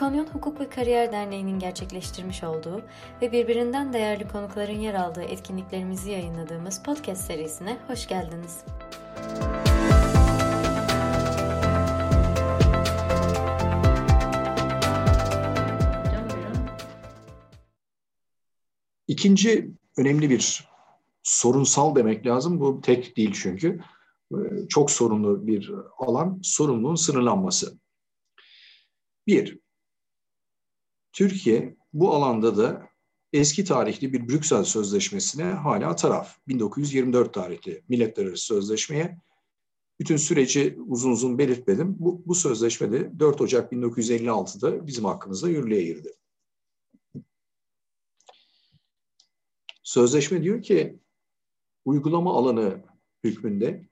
İkonyon Hukuk ve Kariyer Derneği'nin gerçekleştirmiş olduğu ve birbirinden değerli konukların yer aldığı etkinliklerimizi yayınladığımız podcast serisine hoş geldiniz. İkinci önemli bir sorunsal demek lazım. Bu tek değil çünkü. Çok sorunlu bir alan sorumluluğun sınırlanması. Bir, Türkiye bu alanda da eski tarihli bir Brüksel Sözleşmesi'ne hala taraf. 1924 tarihli Milletler Arası Sözleşmeye. Bütün süreci uzun uzun belirtmedim. Bu, bu sözleşme de 4 Ocak 1956'da bizim hakkımızda yürürlüğe girdi. Sözleşme diyor ki uygulama alanı hükmünde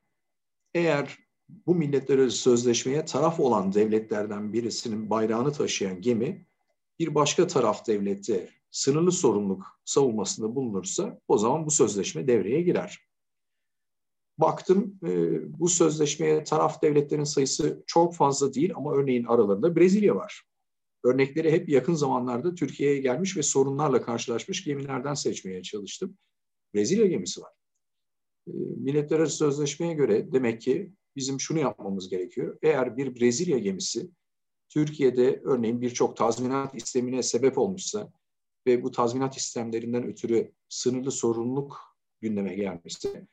eğer bu milletler arası sözleşmeye taraf olan devletlerden birisinin bayrağını taşıyan gemi bir başka taraf devlette sınırlı sorumluluk savunmasında bulunursa o zaman bu sözleşme devreye girer. Baktım e, bu sözleşmeye taraf devletlerin sayısı çok fazla değil ama örneğin aralarında Brezilya var. Örnekleri hep yakın zamanlarda Türkiye'ye gelmiş ve sorunlarla karşılaşmış gemilerden seçmeye çalıştım. Brezilya gemisi var. E, Milletler Arası Sözleşme'ye göre demek ki bizim şunu yapmamız gerekiyor. Eğer bir Brezilya gemisi Türkiye'de örneğin birçok tazminat istemine sebep olmuşsa ve bu tazminat istemlerinden ötürü sınırlı sorumluluk gündeme gelmişse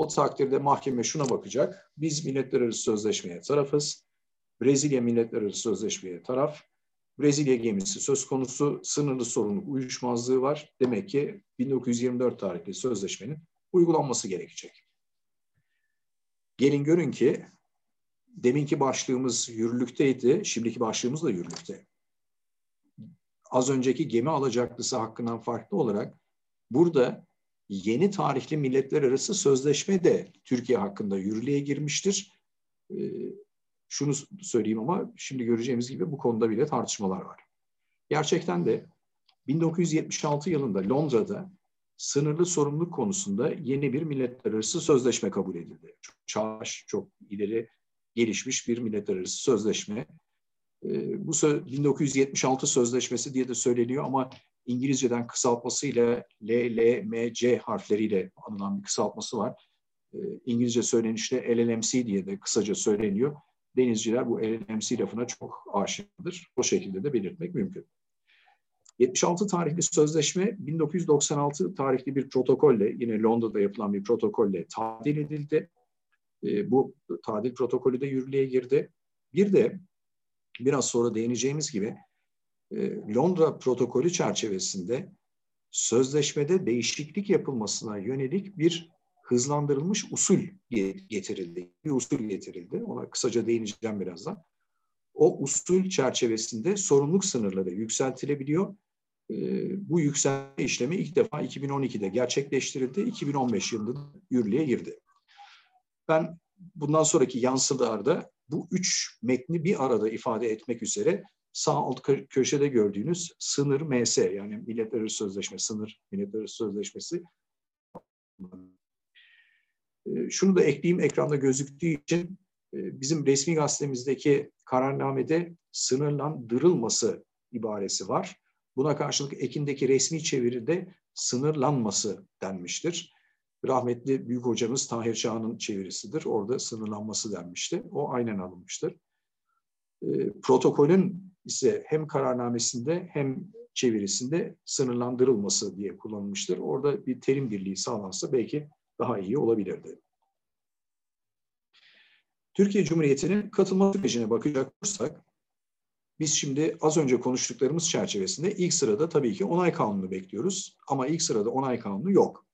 o takdirde mahkeme şuna bakacak. Biz Milletler Arası Sözleşme'ye tarafız. Brezilya Milletler Arası Sözleşme'ye taraf. Brezilya gemisi söz konusu sınırlı sorumluluk uyuşmazlığı var. Demek ki 1924 tarihli sözleşmenin uygulanması gerekecek. Gelin görün ki deminki başlığımız yürürlükteydi, şimdiki başlığımız da yürürlükte. Az önceki gemi alacaklısı hakkından farklı olarak burada yeni tarihli milletler arası sözleşme de Türkiye hakkında yürürlüğe girmiştir. Ee, şunu söyleyeyim ama şimdi göreceğimiz gibi bu konuda bile tartışmalar var. Gerçekten de 1976 yılında Londra'da sınırlı sorumluluk konusunda yeni bir milletler arası sözleşme kabul edildi. Çok çağdaş, çok ileri gelişmiş bir milletler arası sözleşme. E, bu sö 1976 sözleşmesi diye de söyleniyor ama İngilizceden kısaltmasıyla LLMC harfleriyle anılan bir kısaltması var. E, İngilizce söylenişle LLMC diye de kısaca söyleniyor. Denizciler bu LLMC lafına çok aşinadır. O şekilde de belirtmek mümkün. 76 tarihli sözleşme 1996 tarihli bir protokolle yine Londra'da yapılan bir protokolle tadil edildi. E, bu tadil protokolü de yürürlüğe girdi. Bir de biraz sonra değineceğimiz gibi e, Londra protokolü çerçevesinde sözleşmede değişiklik yapılmasına yönelik bir hızlandırılmış usul getirildi. Bir usul getirildi. Ona kısaca değineceğim birazdan. O usul çerçevesinde sorumluluk sınırları yükseltilebiliyor ee, bu yükselme işlemi ilk defa 2012'de gerçekleştirildi. 2015 yılında yürürlüğe girdi. Ben bundan sonraki yansılarda bu üç metni bir arada ifade etmek üzere sağ alt köşede gördüğünüz sınır MS yani Milletler Arası Sözleşme, sınır Milletler Arası Sözleşmesi. Ee, şunu da ekleyeyim ekranda gözüktüğü için e, bizim resmi gazetemizdeki kararnamede sınırlandırılması ibaresi var. Buna karşılık Ekin'deki resmi çeviride sınırlanması denmiştir. Rahmetli büyük hocamız Tahir Çağ'ın çevirisidir. Orada sınırlanması denmişti. O aynen alınmıştır. E, protokolün ise hem kararnamesinde hem çevirisinde sınırlandırılması diye kullanılmıştır. Orada bir terim birliği sağlansa belki daha iyi olabilirdi. Türkiye Cumhuriyeti'nin katılma sürecine bakacak olursak, biz şimdi az önce konuştuklarımız çerçevesinde ilk sırada tabii ki onay kanunu bekliyoruz. Ama ilk sırada onay kanunu yok.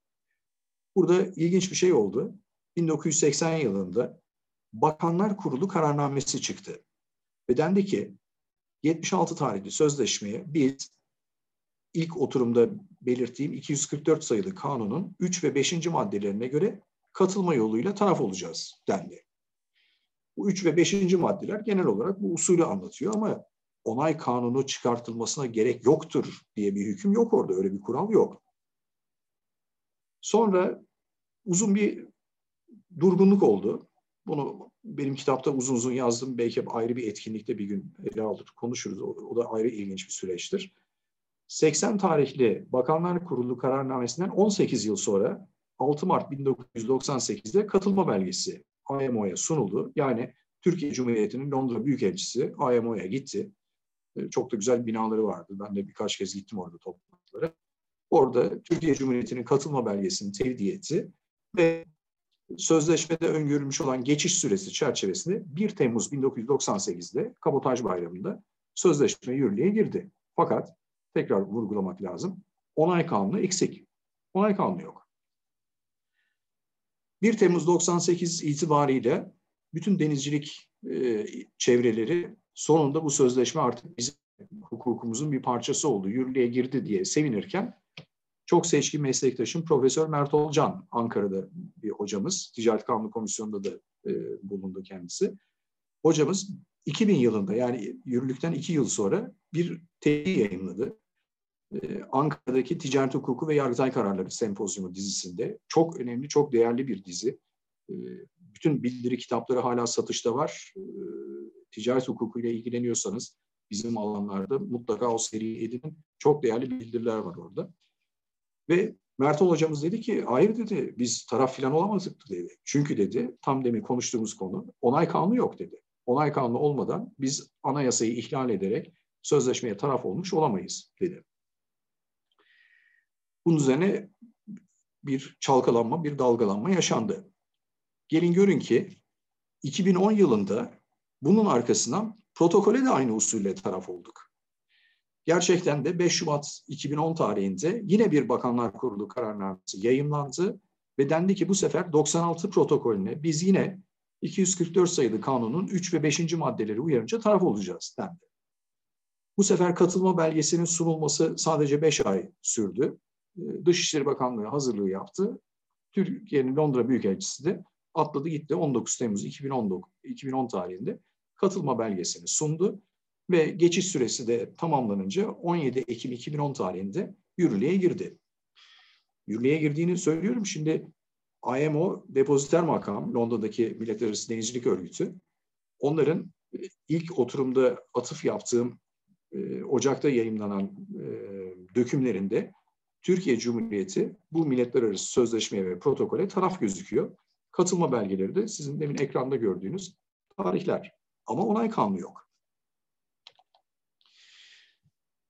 Burada ilginç bir şey oldu. 1980 yılında Bakanlar Kurulu kararnamesi çıktı. Ve dendi ki 76 tarihli sözleşmeye biz ilk oturumda belirttiğim 244 sayılı kanunun 3 ve 5. maddelerine göre katılma yoluyla taraf olacağız dendi. Bu 3 ve 5. maddeler genel olarak bu usulü anlatıyor ama onay kanunu çıkartılmasına gerek yoktur diye bir hüküm yok orada. Öyle bir kural yok. Sonra uzun bir durgunluk oldu. bunu benim kitapta uzun uzun yazdım. Belki ayrı bir etkinlikte bir gün ele alır konuşuruz. O, da ayrı ilginç bir süreçtir. 80 tarihli Bakanlar Kurulu kararnamesinden 18 yıl sonra 6 Mart 1998'de katılma belgesi IMO'ya sunuldu. Yani Türkiye Cumhuriyeti'nin Londra Büyükelçisi IMO'ya gitti. Ee, çok da güzel binaları vardı. Ben de birkaç kez gittim orada toplantılara. Orada Türkiye Cumhuriyeti'nin katılma belgesini tevdi etti ve sözleşmede öngörülmüş olan geçiş süresi çerçevesinde 1 Temmuz 1998'de Kabotaj Bayramı'nda sözleşme yürürlüğe girdi. Fakat tekrar vurgulamak lazım. Onay kanunu eksik. Onay kanunu yok. 1 Temmuz 98 itibariyle bütün denizcilik e, çevreleri sonunda bu sözleşme artık bizim hukukumuzun bir parçası oldu, yürürlüğe girdi diye sevinirken çok seçkin meslektaşım Profesör Mert Olcan Ankara'da bir hocamız. Ticaret Kanunu Komisyonu'nda da e, bulundu kendisi. Hocamız 2000 yılında yani yürürlükten iki yıl sonra bir tebliğ yayınladı. Ee, Ankara'daki Ticaret Hukuku ve Yargıtay Kararları Sempozyumu dizisinde. Çok önemli, çok değerli bir dizi. Ee, bütün bildiri kitapları hala satışta var. Ee, ticaret hukukuyla ilgileniyorsanız bizim alanlarda mutlaka o seriyi edinin. Çok değerli bildiriler var orada. Ve Mertol hocamız dedi ki hayır dedi biz taraf filan olamazdık dedi. Çünkü dedi tam demin konuştuğumuz konu onay kanunu yok dedi. Onay kanunu olmadan biz anayasayı ihlal ederek sözleşmeye taraf olmuş olamayız dedi. Bunun üzerine bir çalkalanma, bir dalgalanma yaşandı. Gelin görün ki 2010 yılında bunun arkasından protokole de aynı usulle taraf olduk. Gerçekten de 5 Şubat 2010 tarihinde yine bir Bakanlar Kurulu kararnamesi yayınlandı ve dendi ki bu sefer 96 protokolüne biz yine 244 sayılı kanunun 3 ve 5. maddeleri uyarınca taraf olacağız dendi. Bu sefer katılma belgesinin sunulması sadece 5 ay sürdü. Ee, Dışişleri Bakanlığı hazırlığı yaptı. Türkiye'nin Londra Büyükelçisi de atladı gitti 19 Temmuz 2019, 2010 tarihinde katılma belgesini sundu ve geçiş süresi de tamamlanınca 17 Ekim 2010 tarihinde yürürlüğe girdi. Yürürlüğe girdiğini söylüyorum. Şimdi IMO depoziter makam, Londra'daki Milletler Arası Denizcilik Örgütü, onların ilk oturumda atıf yaptığım e, Ocak'ta yayınlanan e, dökümlerinde Türkiye Cumhuriyeti bu milletler arası sözleşmeye ve protokole taraf gözüküyor. Katılma belgeleri de sizin demin ekranda gördüğünüz tarihler. Ama onay kanunu yok.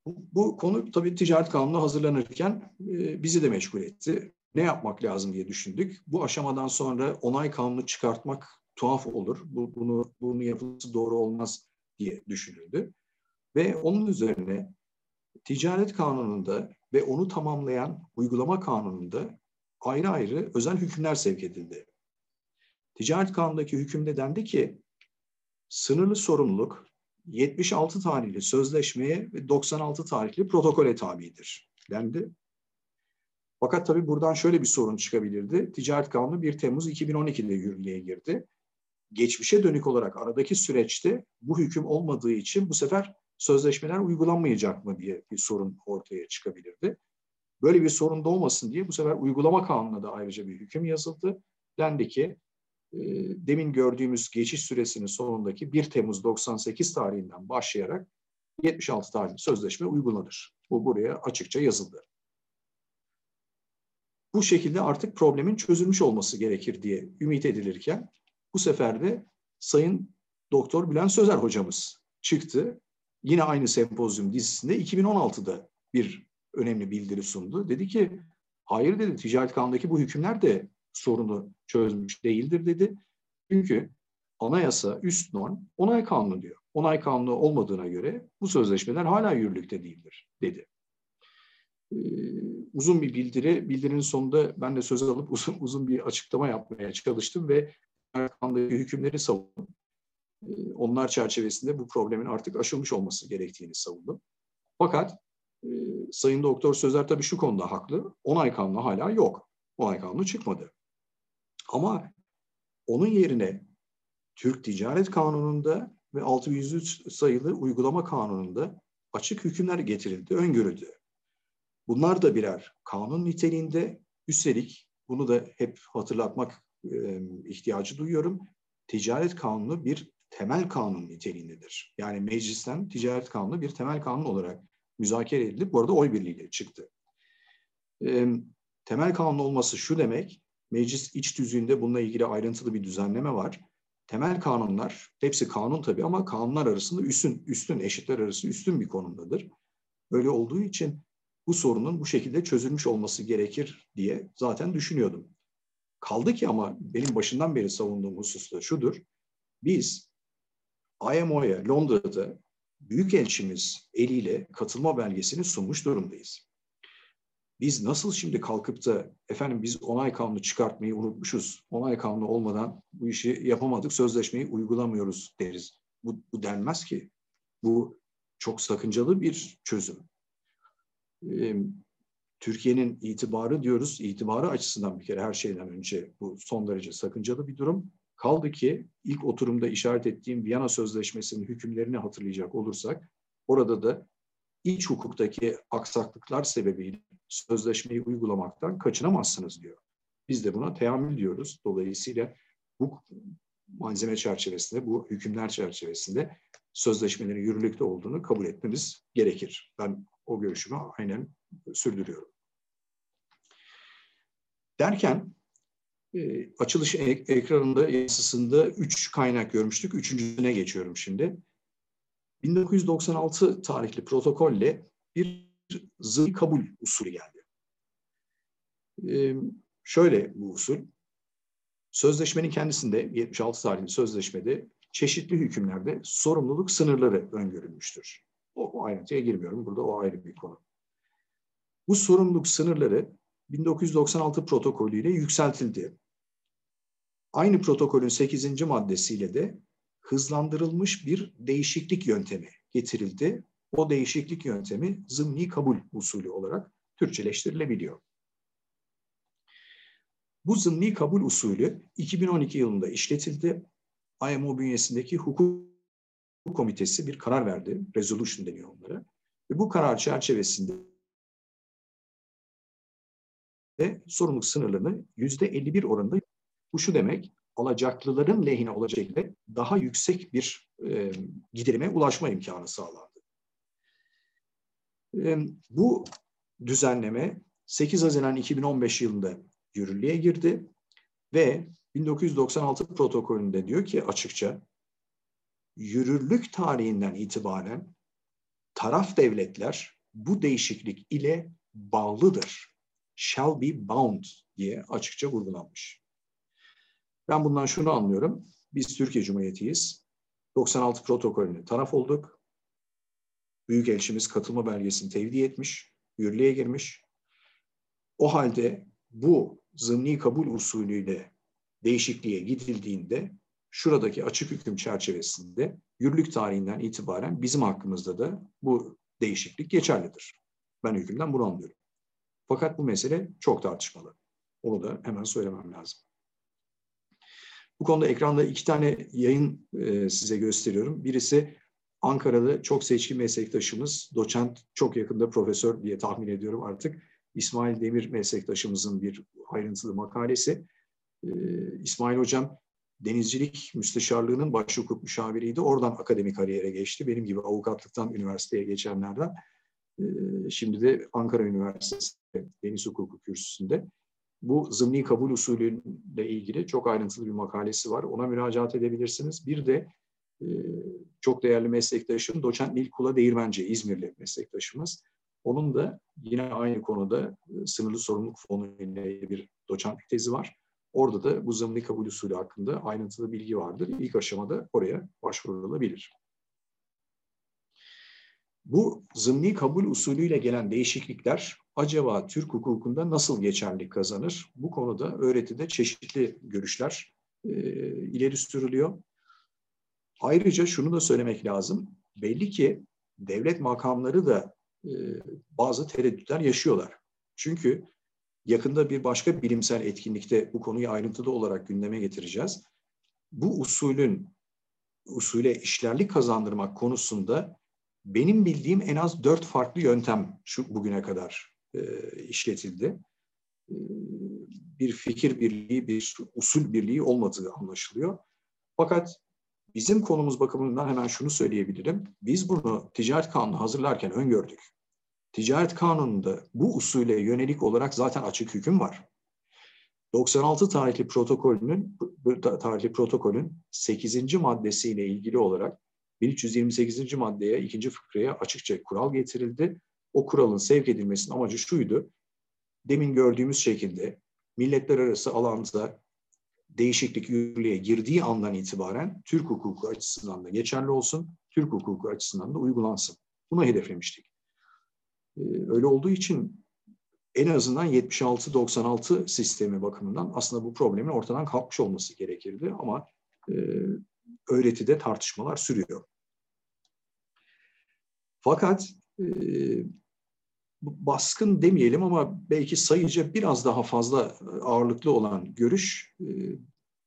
Bu, konu tabii ticaret kanunu hazırlanırken e, bizi de meşgul etti. Ne yapmak lazım diye düşündük. Bu aşamadan sonra onay kanunu çıkartmak tuhaf olur. Bu, bunu, bunu yapılması doğru olmaz diye düşünüldü. Ve onun üzerine ticaret kanununda ve onu tamamlayan uygulama kanununda ayrı ayrı özel hükümler sevk edildi. Ticaret kanunundaki hükümde dendi ki sınırlı sorumluluk 76 tarihli sözleşmeye ve 96 tarihli protokole tabidir dendi. Fakat tabii buradan şöyle bir sorun çıkabilirdi. Ticaret Kanunu 1 Temmuz 2012'de yürürlüğe girdi. Geçmişe dönük olarak aradaki süreçte bu hüküm olmadığı için bu sefer sözleşmeler uygulanmayacak mı diye bir sorun ortaya çıkabilirdi. Böyle bir sorun da olmasın diye bu sefer uygulama kanununa da ayrıca bir hüküm yazıldı. Dendi ki demin gördüğümüz geçiş süresinin sonundaki 1 Temmuz 98 tarihinden başlayarak 76 tarihli sözleşme uygulanır. Bu buraya açıkça yazıldı. Bu şekilde artık problemin çözülmüş olması gerekir diye ümit edilirken bu sefer de Sayın Doktor Bülent Sözer hocamız çıktı yine aynı sempozyum dizisinde 2016'da bir önemli bildiri sundu. Dedi ki hayır dedi ticaret kanundaki bu hükümler de sorunu çözmüş değildir dedi. Çünkü anayasa üst norm onay kanunu diyor. Onay kanunu olmadığına göre bu sözleşmeler hala yürürlükte değildir dedi. Ee, uzun bir bildiri, bildirinin sonunda ben de söz alıp uzun, uzun bir açıklama yapmaya çalıştım ve kanundaki hükümleri savundum. Ee, onlar çerçevesinde bu problemin artık aşılmış olması gerektiğini savundum. Fakat e, Sayın Doktor Sözer tabii şu konuda haklı. Onay kanunu hala yok. Onay kanunu çıkmadı. Ama onun yerine Türk Ticaret Kanunu'nda ve 603 sayılı uygulama kanununda açık hükümler getirildi, öngörüldü. Bunlar da birer kanun niteliğinde. Üstelik bunu da hep hatırlatmak e, ihtiyacı duyuyorum ticaret kanunu bir temel kanun niteliğindedir. Yani meclisten ticaret kanunu bir temel kanun olarak müzakere edilip bu arada oy birliğiyle çıktı. E, temel kanun olması şu demek, meclis iç tüzüğünde bununla ilgili ayrıntılı bir düzenleme var. Temel kanunlar, hepsi kanun tabii ama kanunlar arasında üstün, üstün eşitler arası üstün bir konumdadır. Böyle olduğu için bu sorunun bu şekilde çözülmüş olması gerekir diye zaten düşünüyordum. Kaldı ki ama benim başından beri savunduğum husus da şudur. Biz IMO'ya Londra'da Büyükelçimiz eliyle katılma belgesini sunmuş durumdayız. Biz nasıl şimdi kalkıp da efendim biz onay kanunu çıkartmayı unutmuşuz. Onay kanunu olmadan bu işi yapamadık, sözleşmeyi uygulamıyoruz deriz. Bu, bu denmez ki. Bu çok sakıncalı bir çözüm. Ee, Türkiye'nin itibarı diyoruz, itibarı açısından bir kere her şeyden önce bu son derece sakıncalı bir durum. Kaldı ki ilk oturumda işaret ettiğim Viyana Sözleşmesi'nin hükümlerini hatırlayacak olursak, orada da iç hukuktaki aksaklıklar sebebiyle sözleşmeyi uygulamaktan kaçınamazsınız diyor. Biz de buna teamül diyoruz. Dolayısıyla bu malzeme çerçevesinde, bu hükümler çerçevesinde sözleşmelerin yürürlükte olduğunu kabul etmemiz gerekir. Ben o görüşümü aynen sürdürüyorum. Derken e, açılış ekranında yazısında üç kaynak görmüştük. Üçüncüsüne geçiyorum şimdi. 1996 tarihli protokolle bir zı kabul usulü geldi. E, şöyle bu usul, sözleşmenin kendisinde 76 tarihli sözleşmede çeşitli hükümlerde sorumluluk sınırları öngörülmüştür. O, o ayrıntıya girmiyorum. Burada o ayrı bir konu. Bu sorumluluk sınırları 1996 protokolüyle yükseltildi. Aynı protokolün 8. maddesiyle de hızlandırılmış bir değişiklik yöntemi getirildi. O değişiklik yöntemi zımni kabul usulü olarak Türkçeleştirilebiliyor. Bu zımni kabul usulü 2012 yılında işletildi. IMO bünyesindeki hukuk komitesi bir karar verdi. Resolution deniyor onlara. Ve bu karar çerçevesinde ve sorumluluk sınırlarını yüzde 51 oranında bu şu demek alacaklıların lehine olacak şekilde daha yüksek bir e, giderime ulaşma imkanı sağlandı. E, bu düzenleme 8 Haziran 2015 yılında yürürlüğe girdi ve 1996 protokolünde diyor ki açıkça yürürlük tarihinden itibaren taraf devletler bu değişiklik ile bağlıdır. Shall be bound diye açıkça vurgulanmış. Ben bundan şunu anlıyorum. Biz Türkiye Cumhuriyeti'yiz. 96 protokolüne taraf olduk. Büyükelçimiz katılma belgesini tevdi etmiş, yürürlüğe girmiş. O halde bu zımni kabul usulüyle değişikliğe gidildiğinde şuradaki açık hüküm çerçevesinde yürürlük tarihinden itibaren bizim hakkımızda da bu değişiklik geçerlidir. Ben hükümden bunu anlıyorum. Fakat bu mesele çok tartışmalı. Onu da hemen söylemem lazım. Bu konuda ekranda iki tane yayın e, size gösteriyorum. Birisi Ankara'da çok seçkin meslektaşımız, doçent, çok yakında profesör diye tahmin ediyorum artık. İsmail Demir meslektaşımızın bir ayrıntılı makalesi. E, İsmail Hocam denizcilik müsteşarlığının baş hukuk müşaviriydi. Oradan akademik kariyere geçti. Benim gibi avukatlıktan üniversiteye geçenlerden. E, şimdi de Ankara Üniversitesi Deniz Hukuku Kürsüsü'nde bu zımni kabul usulüyle ilgili çok ayrıntılı bir makalesi var. Ona müracaat edebilirsiniz. Bir de e, çok değerli meslektaşım doçent Nilkula Değirmenci, İzmirli meslektaşımız. Onun da yine aynı konuda e, sınırlı sorumluluk fonu ile bir doçentlik tezi var. Orada da bu zımni kabul usulü hakkında ayrıntılı bilgi vardır. İlk aşamada oraya başvurulabilir. Bu zımni kabul usulüyle gelen değişiklikler acaba Türk hukukunda nasıl geçerli kazanır? Bu konuda öğretide çeşitli görüşler e, ileri sürülüyor. Ayrıca şunu da söylemek lazım. Belli ki devlet makamları da e, bazı tereddütler yaşıyorlar. Çünkü yakında bir başka bilimsel etkinlikte bu konuyu ayrıntılı olarak gündeme getireceğiz. Bu usulün usule işlerlik kazandırmak konusunda benim bildiğim en az dört farklı yöntem şu bugüne kadar e, işletildi. E, bir fikir birliği, bir usul birliği olmadığı anlaşılıyor. Fakat bizim konumuz bakımından hemen şunu söyleyebilirim. Biz bunu ticaret kanunu hazırlarken öngördük. Ticaret kanununda bu usule yönelik olarak zaten açık hüküm var. 96 tarihli protokolünün tarihli protokolün 8. maddesiyle ilgili olarak 1328. maddeye ikinci fıkraya açıkça kural getirildi. O kuralın sevk edilmesinin amacı şuydu. Demin gördüğümüz şekilde milletler arası alanda değişiklik yürürlüğe girdiği andan itibaren Türk hukuku açısından da geçerli olsun, Türk hukuku açısından da uygulansın. Bunu hedeflemiştik. Ee, öyle olduğu için en azından 76-96 sistemi bakımından aslında bu problemin ortadan kalkmış olması gerekirdi ama e, öğretide tartışmalar sürüyor. Fakat e, baskın demeyelim ama belki sayıca biraz daha fazla ağırlıklı olan görüş e,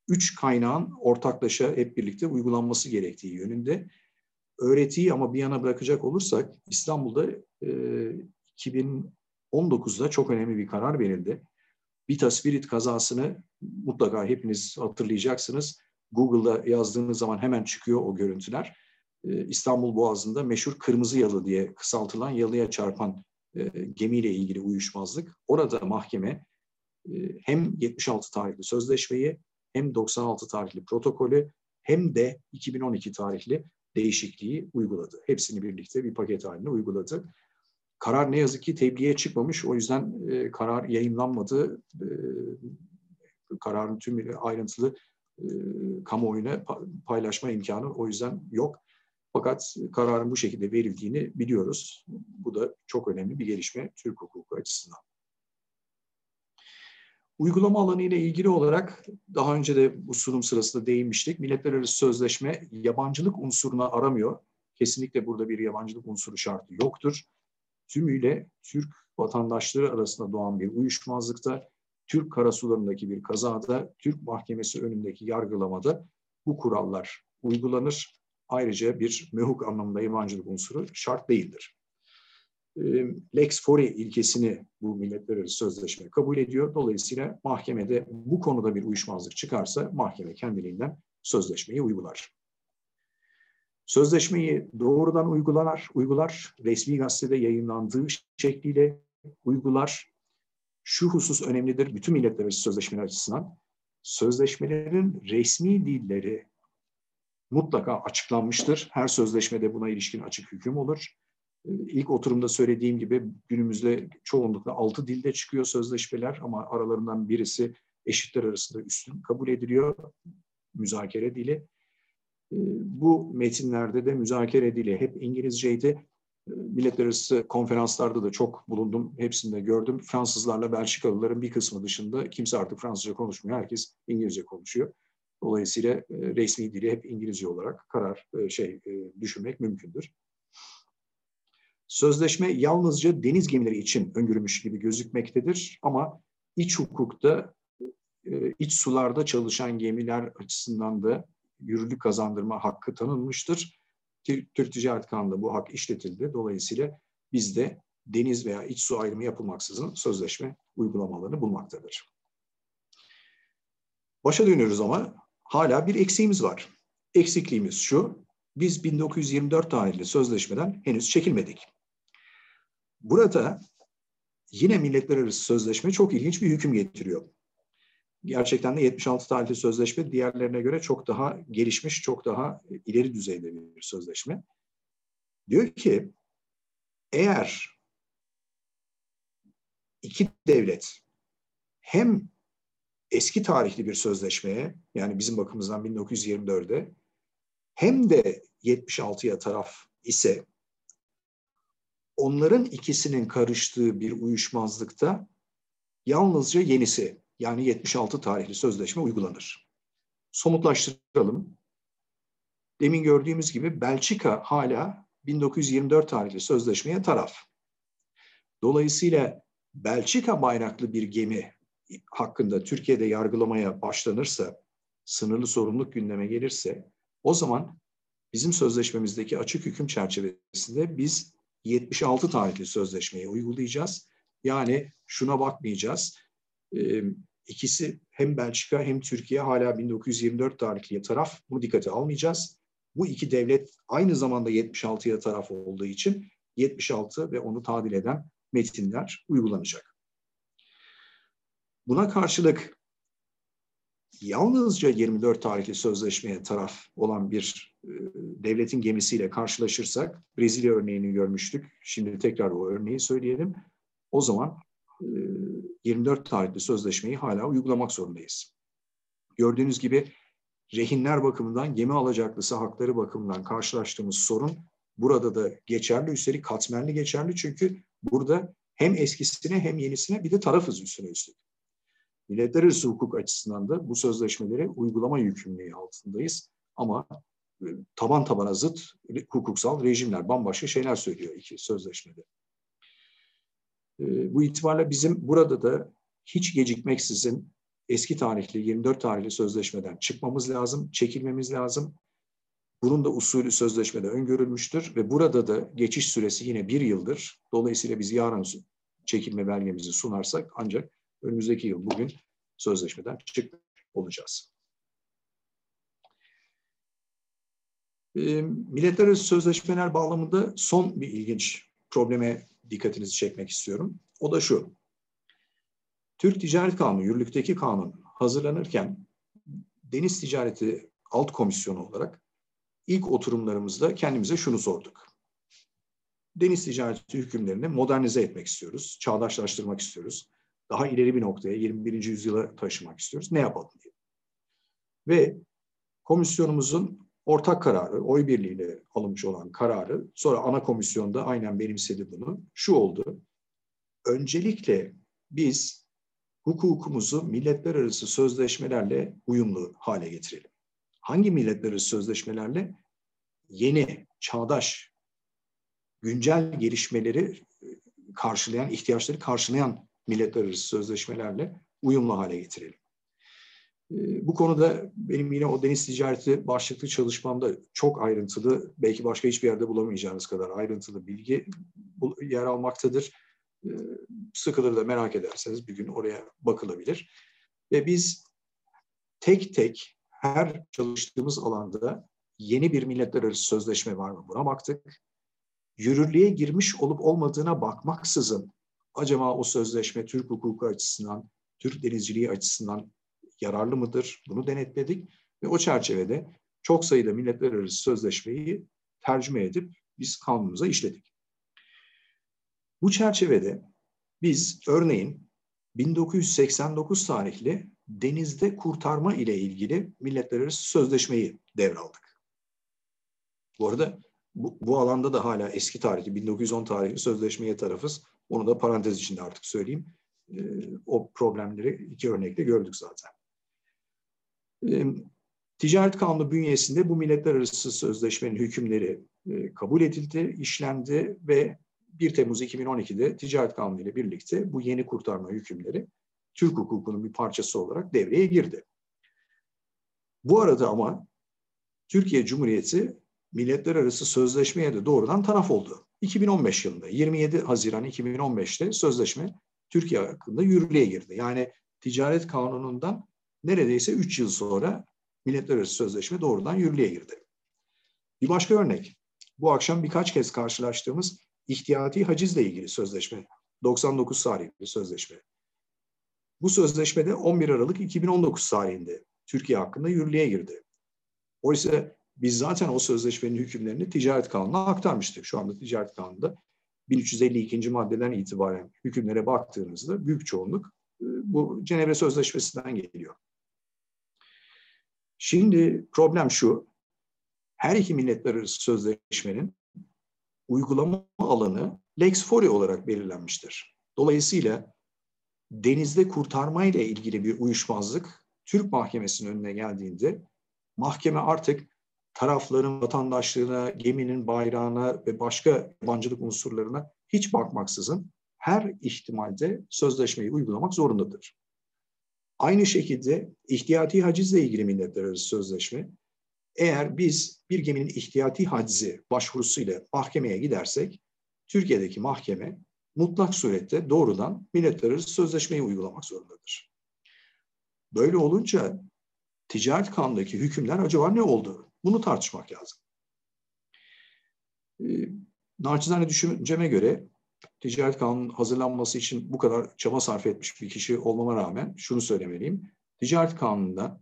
üç kaynağın ortaklaşa hep birlikte uygulanması gerektiği yönünde. Öğretiyi ama bir yana bırakacak olursak İstanbul'da e, 2019'da çok önemli bir karar verildi. Bita Spirit kazasını mutlaka hepiniz hatırlayacaksınız. Google'da yazdığınız zaman hemen çıkıyor o görüntüler. E, İstanbul Boğazı'nda meşhur Kırmızı Yalı diye kısaltılan yalıya çarpan e, gemiyle ilgili uyuşmazlık. Orada mahkeme e, hem 76 tarihli sözleşmeyi hem 96 tarihli protokolü hem de 2012 tarihli değişikliği uyguladı. Hepsini birlikte bir paket halinde uyguladı. Karar ne yazık ki tebliğe çıkmamış. O yüzden e, karar yayınlanmadı. E, kararın tüm ayrıntılı e, kamuoyuna paylaşma imkanı o yüzden yok. Fakat kararın bu şekilde verildiğini biliyoruz. Bu da çok önemli bir gelişme Türk hukuku açısından. Uygulama alanı ile ilgili olarak daha önce de bu sunum sırasında değinmiştik. Milletler arası sözleşme yabancılık unsuruna aramıyor. Kesinlikle burada bir yabancılık unsuru şartı yoktur. Tümüyle Türk vatandaşları arasında doğan bir uyuşmazlıkta, Türk karasularındaki bir kazada, Türk mahkemesi önündeki yargılamada bu kurallar uygulanır ayrıca bir mehuk anlamında yabancılık unsuru şart değildir. Ee, Lex fori ilkesini bu milletler arası sözleşme kabul ediyor. Dolayısıyla mahkemede bu konuda bir uyuşmazlık çıkarsa mahkeme kendiliğinden sözleşmeyi uygular. Sözleşmeyi doğrudan uygular, uygular, resmi gazetede yayınlandığı şekliyle uygular. Şu husus önemlidir bütün milletler arası sözleşmeler açısından. Sözleşmelerin resmi dilleri mutlaka açıklanmıştır. Her sözleşmede buna ilişkin açık hüküm olur. Ee, ilk oturumda söylediğim gibi günümüzde çoğunlukla altı dilde çıkıyor sözleşmeler ama aralarından birisi eşitler arasında üstün kabul ediliyor. Müzakere dili. Ee, bu metinlerde de müzakere dili hep İngilizceydi. Ee, milletler arası konferanslarda da çok bulundum. Hepsinde gördüm. Fransızlarla Belçikalıların bir kısmı dışında kimse artık Fransızca konuşmuyor. Herkes İngilizce konuşuyor. Dolayısıyla e, resmi dili hep İngilizce olarak karar e, şey e, düşünmek mümkündür. Sözleşme yalnızca deniz gemileri için öngörülmüş gibi gözükmektedir ama iç hukukta iç sularda çalışan gemiler açısından da yürürlük kazandırma hakkı tanınmıştır. Türk Ticaret Kanunu'nda bu hak işletildi. Dolayısıyla bizde deniz veya iç su ayrımı yapılmaksızın sözleşme uygulamalarını bulmaktadır. Başa dönüyoruz ama hala bir eksiğimiz var. Eksikliğimiz şu, biz 1924 tarihli sözleşmeden henüz çekilmedik. Burada yine milletler arası sözleşme çok ilginç bir hüküm getiriyor. Gerçekten de 76 tarihli sözleşme diğerlerine göre çok daha gelişmiş, çok daha ileri düzeyde bir sözleşme. Diyor ki eğer iki devlet hem eski tarihli bir sözleşmeye yani bizim bakımızdan 1924'e hem de 76'ya taraf ise onların ikisinin karıştığı bir uyuşmazlıkta yalnızca yenisi yani 76 tarihli sözleşme uygulanır. Somutlaştıralım. Demin gördüğümüz gibi Belçika hala 1924 tarihli sözleşmeye taraf. Dolayısıyla Belçika bayraklı bir gemi hakkında Türkiye'de yargılamaya başlanırsa, sınırlı sorumluluk gündeme gelirse o zaman bizim sözleşmemizdeki açık hüküm çerçevesinde biz 76 tarihli sözleşmeyi uygulayacağız. Yani şuna bakmayacağız. ikisi hem Belçika hem Türkiye hala 1924 tarihli taraf. Bunu dikkate almayacağız. Bu iki devlet aynı zamanda 76'ya taraf olduğu için 76 ve onu tadil eden metinler uygulanacak. Buna karşılık yalnızca 24 tarihli sözleşmeye taraf olan bir e, devletin gemisiyle karşılaşırsak, Brezilya örneğini görmüştük. Şimdi tekrar o örneği söyleyelim. O zaman e, 24 tarihli sözleşmeyi hala uygulamak zorundayız. Gördüğünüz gibi rehinler bakımından, gemi alacaklısı hakları bakımından karşılaştığımız sorun burada da geçerli. Üstelik katmerli geçerli çünkü burada hem eskisine hem yenisine bir de tarafız üstüne üstlük. Milletler arası hukuk açısından da bu sözleşmeleri uygulama yükümlülüğü altındayız. Ama e, taban tabana zıt hukuksal rejimler, bambaşka şeyler söylüyor iki sözleşmede. E, bu itibarla bizim burada da hiç gecikmeksizin eski tarihli 24 tarihli sözleşmeden çıkmamız lazım, çekilmemiz lazım. Bunun da usulü sözleşmede öngörülmüştür ve burada da geçiş süresi yine bir yıldır. Dolayısıyla biz yarın çekilme belgemizi sunarsak ancak önümüzdeki yıl bugün sözleşmeden çıkmış olacağız. E, milletler arası sözleşmeler bağlamında son bir ilginç probleme dikkatinizi çekmek istiyorum. O da şu. Türk Ticaret Kanunu, yürürlükteki kanun hazırlanırken Deniz Ticareti Alt Komisyonu olarak ilk oturumlarımızda kendimize şunu sorduk. Deniz ticareti hükümlerini modernize etmek istiyoruz, çağdaşlaştırmak istiyoruz daha ileri bir noktaya 21. yüzyıla taşımak istiyoruz. Ne yapalım diye. Ve komisyonumuzun ortak kararı, oy birliğiyle alınmış olan kararı, sonra ana komisyonda aynen benimsedi bunu. Şu oldu. Öncelikle biz hukukumuzu milletler arası sözleşmelerle uyumlu hale getirelim. Hangi milletler arası sözleşmelerle? Yeni, çağdaş, güncel gelişmeleri karşılayan, ihtiyaçları karşılayan milletler arası sözleşmelerle uyumlu hale getirelim. Ee, bu konuda benim yine o deniz ticareti başlıklı çalışmamda çok ayrıntılı, belki başka hiçbir yerde bulamayacağınız kadar ayrıntılı bilgi yer almaktadır. Ee, sıkılır da merak ederseniz bir gün oraya bakılabilir. Ve biz tek tek her çalıştığımız alanda yeni bir milletler arası sözleşme var mı buna baktık. Yürürlüğe girmiş olup olmadığına bakmaksızın acaba o sözleşme Türk hukuku açısından, Türk denizciliği açısından yararlı mıdır? Bunu denetledik ve o çerçevede çok sayıda milletler arası sözleşmeyi tercüme edip biz kanunumuza işledik. Bu çerçevede biz örneğin 1989 tarihli denizde kurtarma ile ilgili milletler arası sözleşmeyi devraldık. Bu arada bu, bu alanda da hala eski tarihli 1910 tarihli sözleşmeye tarafız. Onu da parantez içinde artık söyleyeyim. E, o problemleri iki örnekle gördük zaten. E, Ticaret Kanunu bünyesinde bu milletler arası sözleşmenin hükümleri e, kabul edildi, işlendi ve 1 Temmuz 2012'de Ticaret Kanunu ile birlikte bu yeni kurtarma hükümleri Türk hukukunun bir parçası olarak devreye girdi. Bu arada ama Türkiye Cumhuriyeti milletler arası sözleşmeye de doğrudan taraf oldu. 2015 yılında 27 Haziran 2015'te sözleşme Türkiye hakkında yürürlüğe girdi. Yani ticaret kanunundan neredeyse 3 yıl sonra milletler arası sözleşme doğrudan yürürlüğe girdi. Bir başka örnek. Bu akşam birkaç kez karşılaştığımız ihtiyati hacizle ilgili sözleşme. 99 tarihli sözleşme. Bu sözleşmede 11 Aralık 2019 tarihinde Türkiye hakkında yürürlüğe girdi. Oysa biz zaten o sözleşmenin hükümlerini ticaret kanununa aktarmıştık. Şu anda ticaret kanununda 1352. maddeden itibaren hükümlere baktığınızda büyük çoğunluk e, bu Cenevre Sözleşmesi'nden geliyor. Şimdi problem şu, her iki milletler arası sözleşmenin uygulama alanı lex fori olarak belirlenmiştir. Dolayısıyla denizde kurtarma ile ilgili bir uyuşmazlık Türk mahkemesinin önüne geldiğinde mahkeme artık tarafların vatandaşlığına, geminin bayrağına ve başka yabancılık unsurlarına hiç bakmaksızın her ihtimalde sözleşmeyi uygulamak zorundadır. Aynı şekilde ihtiyati hacizle ilgili milletler arası sözleşme, eğer biz bir geminin ihtiyati hacizi başvurusuyla mahkemeye gidersek, Türkiye'deki mahkeme mutlak surette doğrudan milletler sözleşmeyi uygulamak zorundadır. Böyle olunca ticaret kanundaki hükümler acaba ne oldu? Bunu tartışmak lazım. E, naçizane düşünceme göre ticaret kanunun hazırlanması için bu kadar çaba sarf etmiş bir kişi olmama rağmen şunu söylemeliyim. Ticaret kanununda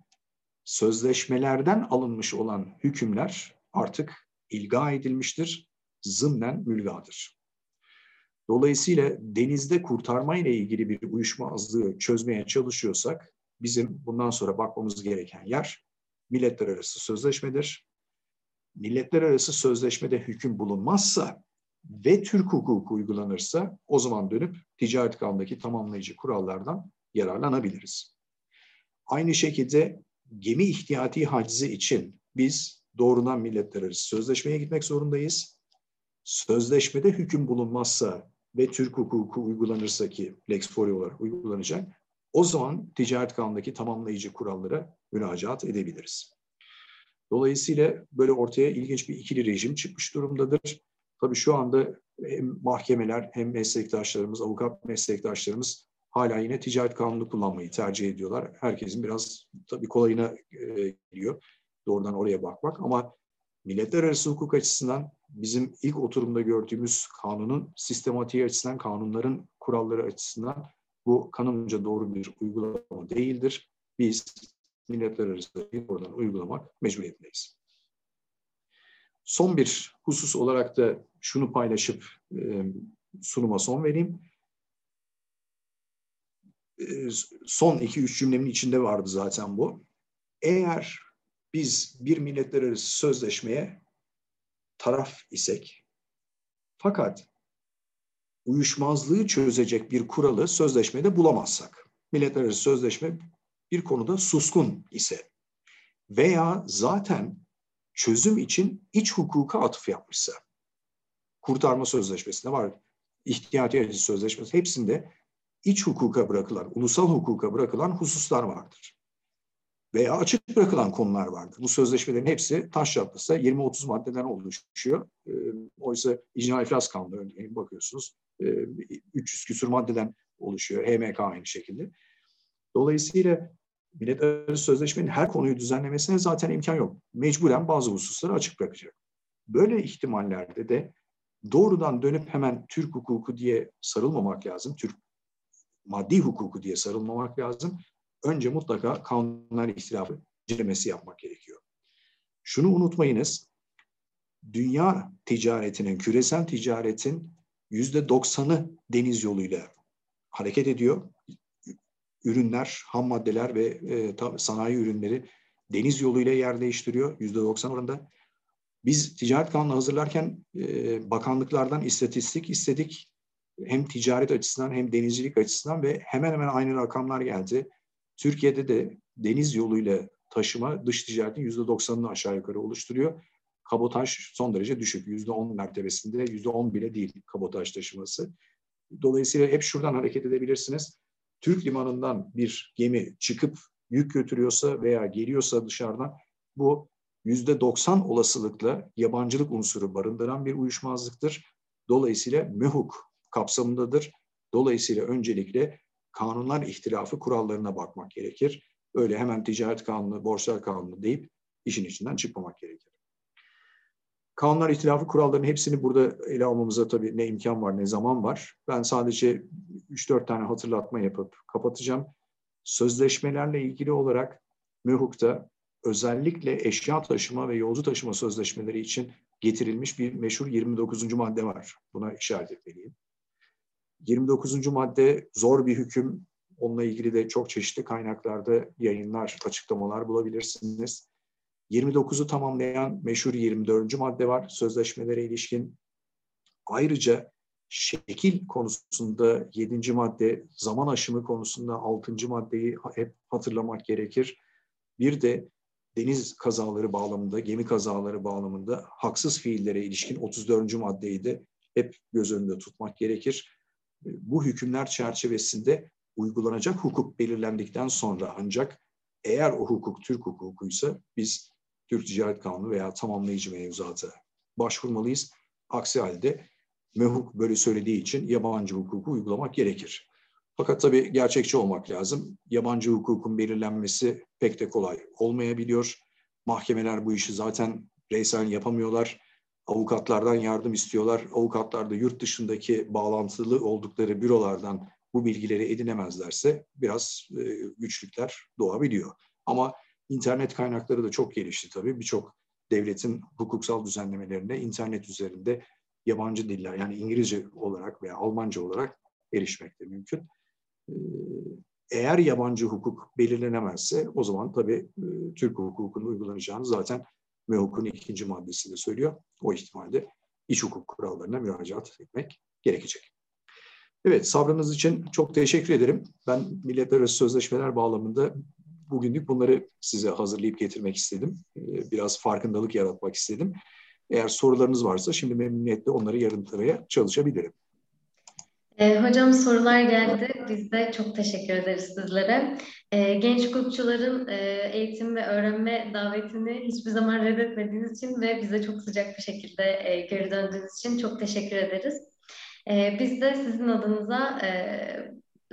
sözleşmelerden alınmış olan hükümler artık ilga edilmiştir, zımnen mülgadır. Dolayısıyla denizde kurtarma ile ilgili bir uyuşmazlığı çözmeye çalışıyorsak bizim bundan sonra bakmamız gereken yer milletler arası sözleşmedir. Milletler arası sözleşmede hüküm bulunmazsa ve Türk hukuku uygulanırsa o zaman dönüp ticaret kanundaki tamamlayıcı kurallardan yararlanabiliriz. Aynı şekilde gemi ihtiyati hacizi için biz doğrudan milletler arası sözleşmeye gitmek zorundayız. Sözleşmede hüküm bulunmazsa ve Türk hukuku uygulanırsa ki Lex Fori olarak uygulanacak, o zaman ticaret kanundaki tamamlayıcı kurallara müracaat edebiliriz. Dolayısıyla böyle ortaya ilginç bir ikili rejim çıkmış durumdadır. Tabii şu anda hem mahkemeler hem meslektaşlarımız, avukat meslektaşlarımız hala yine ticaret kanunu kullanmayı tercih ediyorlar. Herkesin biraz tabii kolayına e, geliyor doğrudan oraya bakmak ama milletler arası hukuk açısından bizim ilk oturumda gördüğümüz kanunun sistematiği açısından, kanunların kuralları açısından bu kanunca doğru bir uygulama değildir. Biz milletler arası oradan uygulamak mecburiyetindeyiz. Son bir husus olarak da şunu paylaşıp e, sunuma son vereyim. E, son iki üç cümlemin içinde vardı zaten bu. Eğer biz bir milletler arası sözleşmeye taraf isek fakat uyuşmazlığı çözecek bir kuralı sözleşmede bulamazsak, milletler arası sözleşme bir konuda suskun ise veya zaten çözüm için iç hukuka atıf yapmışsa, kurtarma sözleşmesinde var, ihtiyati acı sözleşmesi hepsinde iç hukuka bırakılan, ulusal hukuka bırakılan hususlar vardır. Veya açık bırakılan konular vardır. Bu sözleşmelerin hepsi taş çatlısı 20-30 maddeden oluşuyor. E, oysa icra iflas kanunu bakıyorsunuz 300 küsur maddeden oluşuyor. HMK aynı şekilde. Dolayısıyla Millet Arası Sözleşmenin her konuyu düzenlemesine zaten imkan yok. Mecburen bazı hususları açık bırakacak. Böyle ihtimallerde de doğrudan dönüp hemen Türk hukuku diye sarılmamak lazım. Türk maddi hukuku diye sarılmamak lazım. Önce mutlaka kanunlar ihtilafı incelemesi yapmak gerekiyor. Şunu unutmayınız. Dünya ticaretinin, küresel ticaretin yüzde doksanı deniz yoluyla hareket ediyor ürünler, ham maddeler ve e, sanayi ürünleri deniz yoluyla yer değiştiriyor yüzde doksan oranında. Biz ticaret kanunu hazırlarken e, bakanlıklardan istatistik istedik. Hem ticaret açısından hem denizcilik açısından ve hemen hemen aynı rakamlar geldi. Türkiye'de de deniz yoluyla taşıma dış ticaretin yüzde doksanını aşağı yukarı oluşturuyor. Kabotaj son derece düşük. Yüzde on mertebesinde, yüzde on bile değil kabotaj taşıması. Dolayısıyla hep şuradan hareket edebilirsiniz. Türk limanından bir gemi çıkıp yük götürüyorsa veya geliyorsa dışarıdan bu yüzde 90 olasılıkla yabancılık unsuru barındıran bir uyuşmazlıktır. Dolayısıyla MEHUK kapsamındadır. Dolayısıyla öncelikle kanunlar ihtilafı kurallarına bakmak gerekir. Öyle hemen ticaret kanunu, borçlar kanunu deyip işin içinden çıkmamak gerekir. Kanunlar ihtilafı kurallarının hepsini burada ele almamıza tabii ne imkan var ne zaman var. Ben sadece 3-4 tane hatırlatma yapıp kapatacağım. Sözleşmelerle ilgili olarak MÜHUK'ta özellikle eşya taşıma ve yolcu taşıma sözleşmeleri için getirilmiş bir meşhur 29. madde var. Buna işaret etmeliyim. 29. madde zor bir hüküm. Onunla ilgili de çok çeşitli kaynaklarda yayınlar, açıklamalar bulabilirsiniz. 29'u tamamlayan meşhur 24. madde var sözleşmelere ilişkin. Ayrıca şekil konusunda 7. madde, zaman aşımı konusunda 6. maddeyi hep hatırlamak gerekir. Bir de deniz kazaları bağlamında, gemi kazaları bağlamında haksız fiillere ilişkin 34. maddeyi de hep göz önünde tutmak gerekir. Bu hükümler çerçevesinde uygulanacak hukuk belirlendikten sonra ancak eğer o hukuk Türk hukukuysa biz Türk Ticaret Kanunu veya tamamlayıcı mevzuata başvurmalıyız. Aksi halde MEHUK böyle söylediği için yabancı hukuku uygulamak gerekir. Fakat tabii gerçekçi olmak lazım. Yabancı hukukun belirlenmesi pek de kolay olmayabiliyor. Mahkemeler bu işi zaten bireysel yapamıyorlar. Avukatlardan yardım istiyorlar. Avukatlar da yurt dışındaki bağlantılı oldukları bürolardan bu bilgileri edinemezlerse biraz e, güçlükler doğabiliyor. Ama internet kaynakları da çok gelişti tabii. Birçok devletin hukuksal düzenlemelerine internet üzerinde yabancı diller yani İngilizce olarak veya Almanca olarak erişmek de mümkün. Ee, eğer yabancı hukuk belirlenemezse o zaman tabii e, Türk hukukunun uygulanacağını zaten MEHUK'un ikinci maddesinde söylüyor. O ihtimalde iç hukuk kurallarına müracaat etmek gerekecek. Evet, sabrınız için çok teşekkür ederim. Ben milletler arası sözleşmeler bağlamında bugünlük bunları size hazırlayıp getirmek istedim. Ee, biraz farkındalık yaratmak istedim. Eğer sorularınız varsa şimdi memnuniyetle onları yarımlamaya çalışabilirim. E, hocam sorular geldi. Biz de çok teşekkür ederiz sizlere. E, genç hukukçuların e, eğitim ve öğrenme davetini hiçbir zaman reddetmediğiniz için ve bize çok sıcak bir şekilde e, geri döndüğünüz için çok teşekkür ederiz. Biz de sizin adınıza e,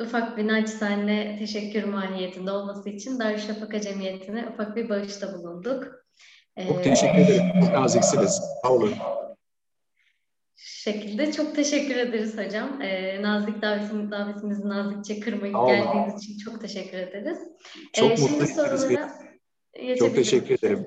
ufak bir naçizane teşekkür mahiyetinde olması için Darüşşafaka Cemiyeti'ne ufak bir bağışta bulunduk. Çok teşekkür ederim. Çok naziksiniz. Sağ olun şekilde çok teşekkür ederiz hocam. Ee, nazik davetimiz, davetimizi nazikçe kırmayıp geldiğiniz için çok teşekkür ederiz. Çok ee, mutlu şimdi sorulara Çok teşekkür ederim.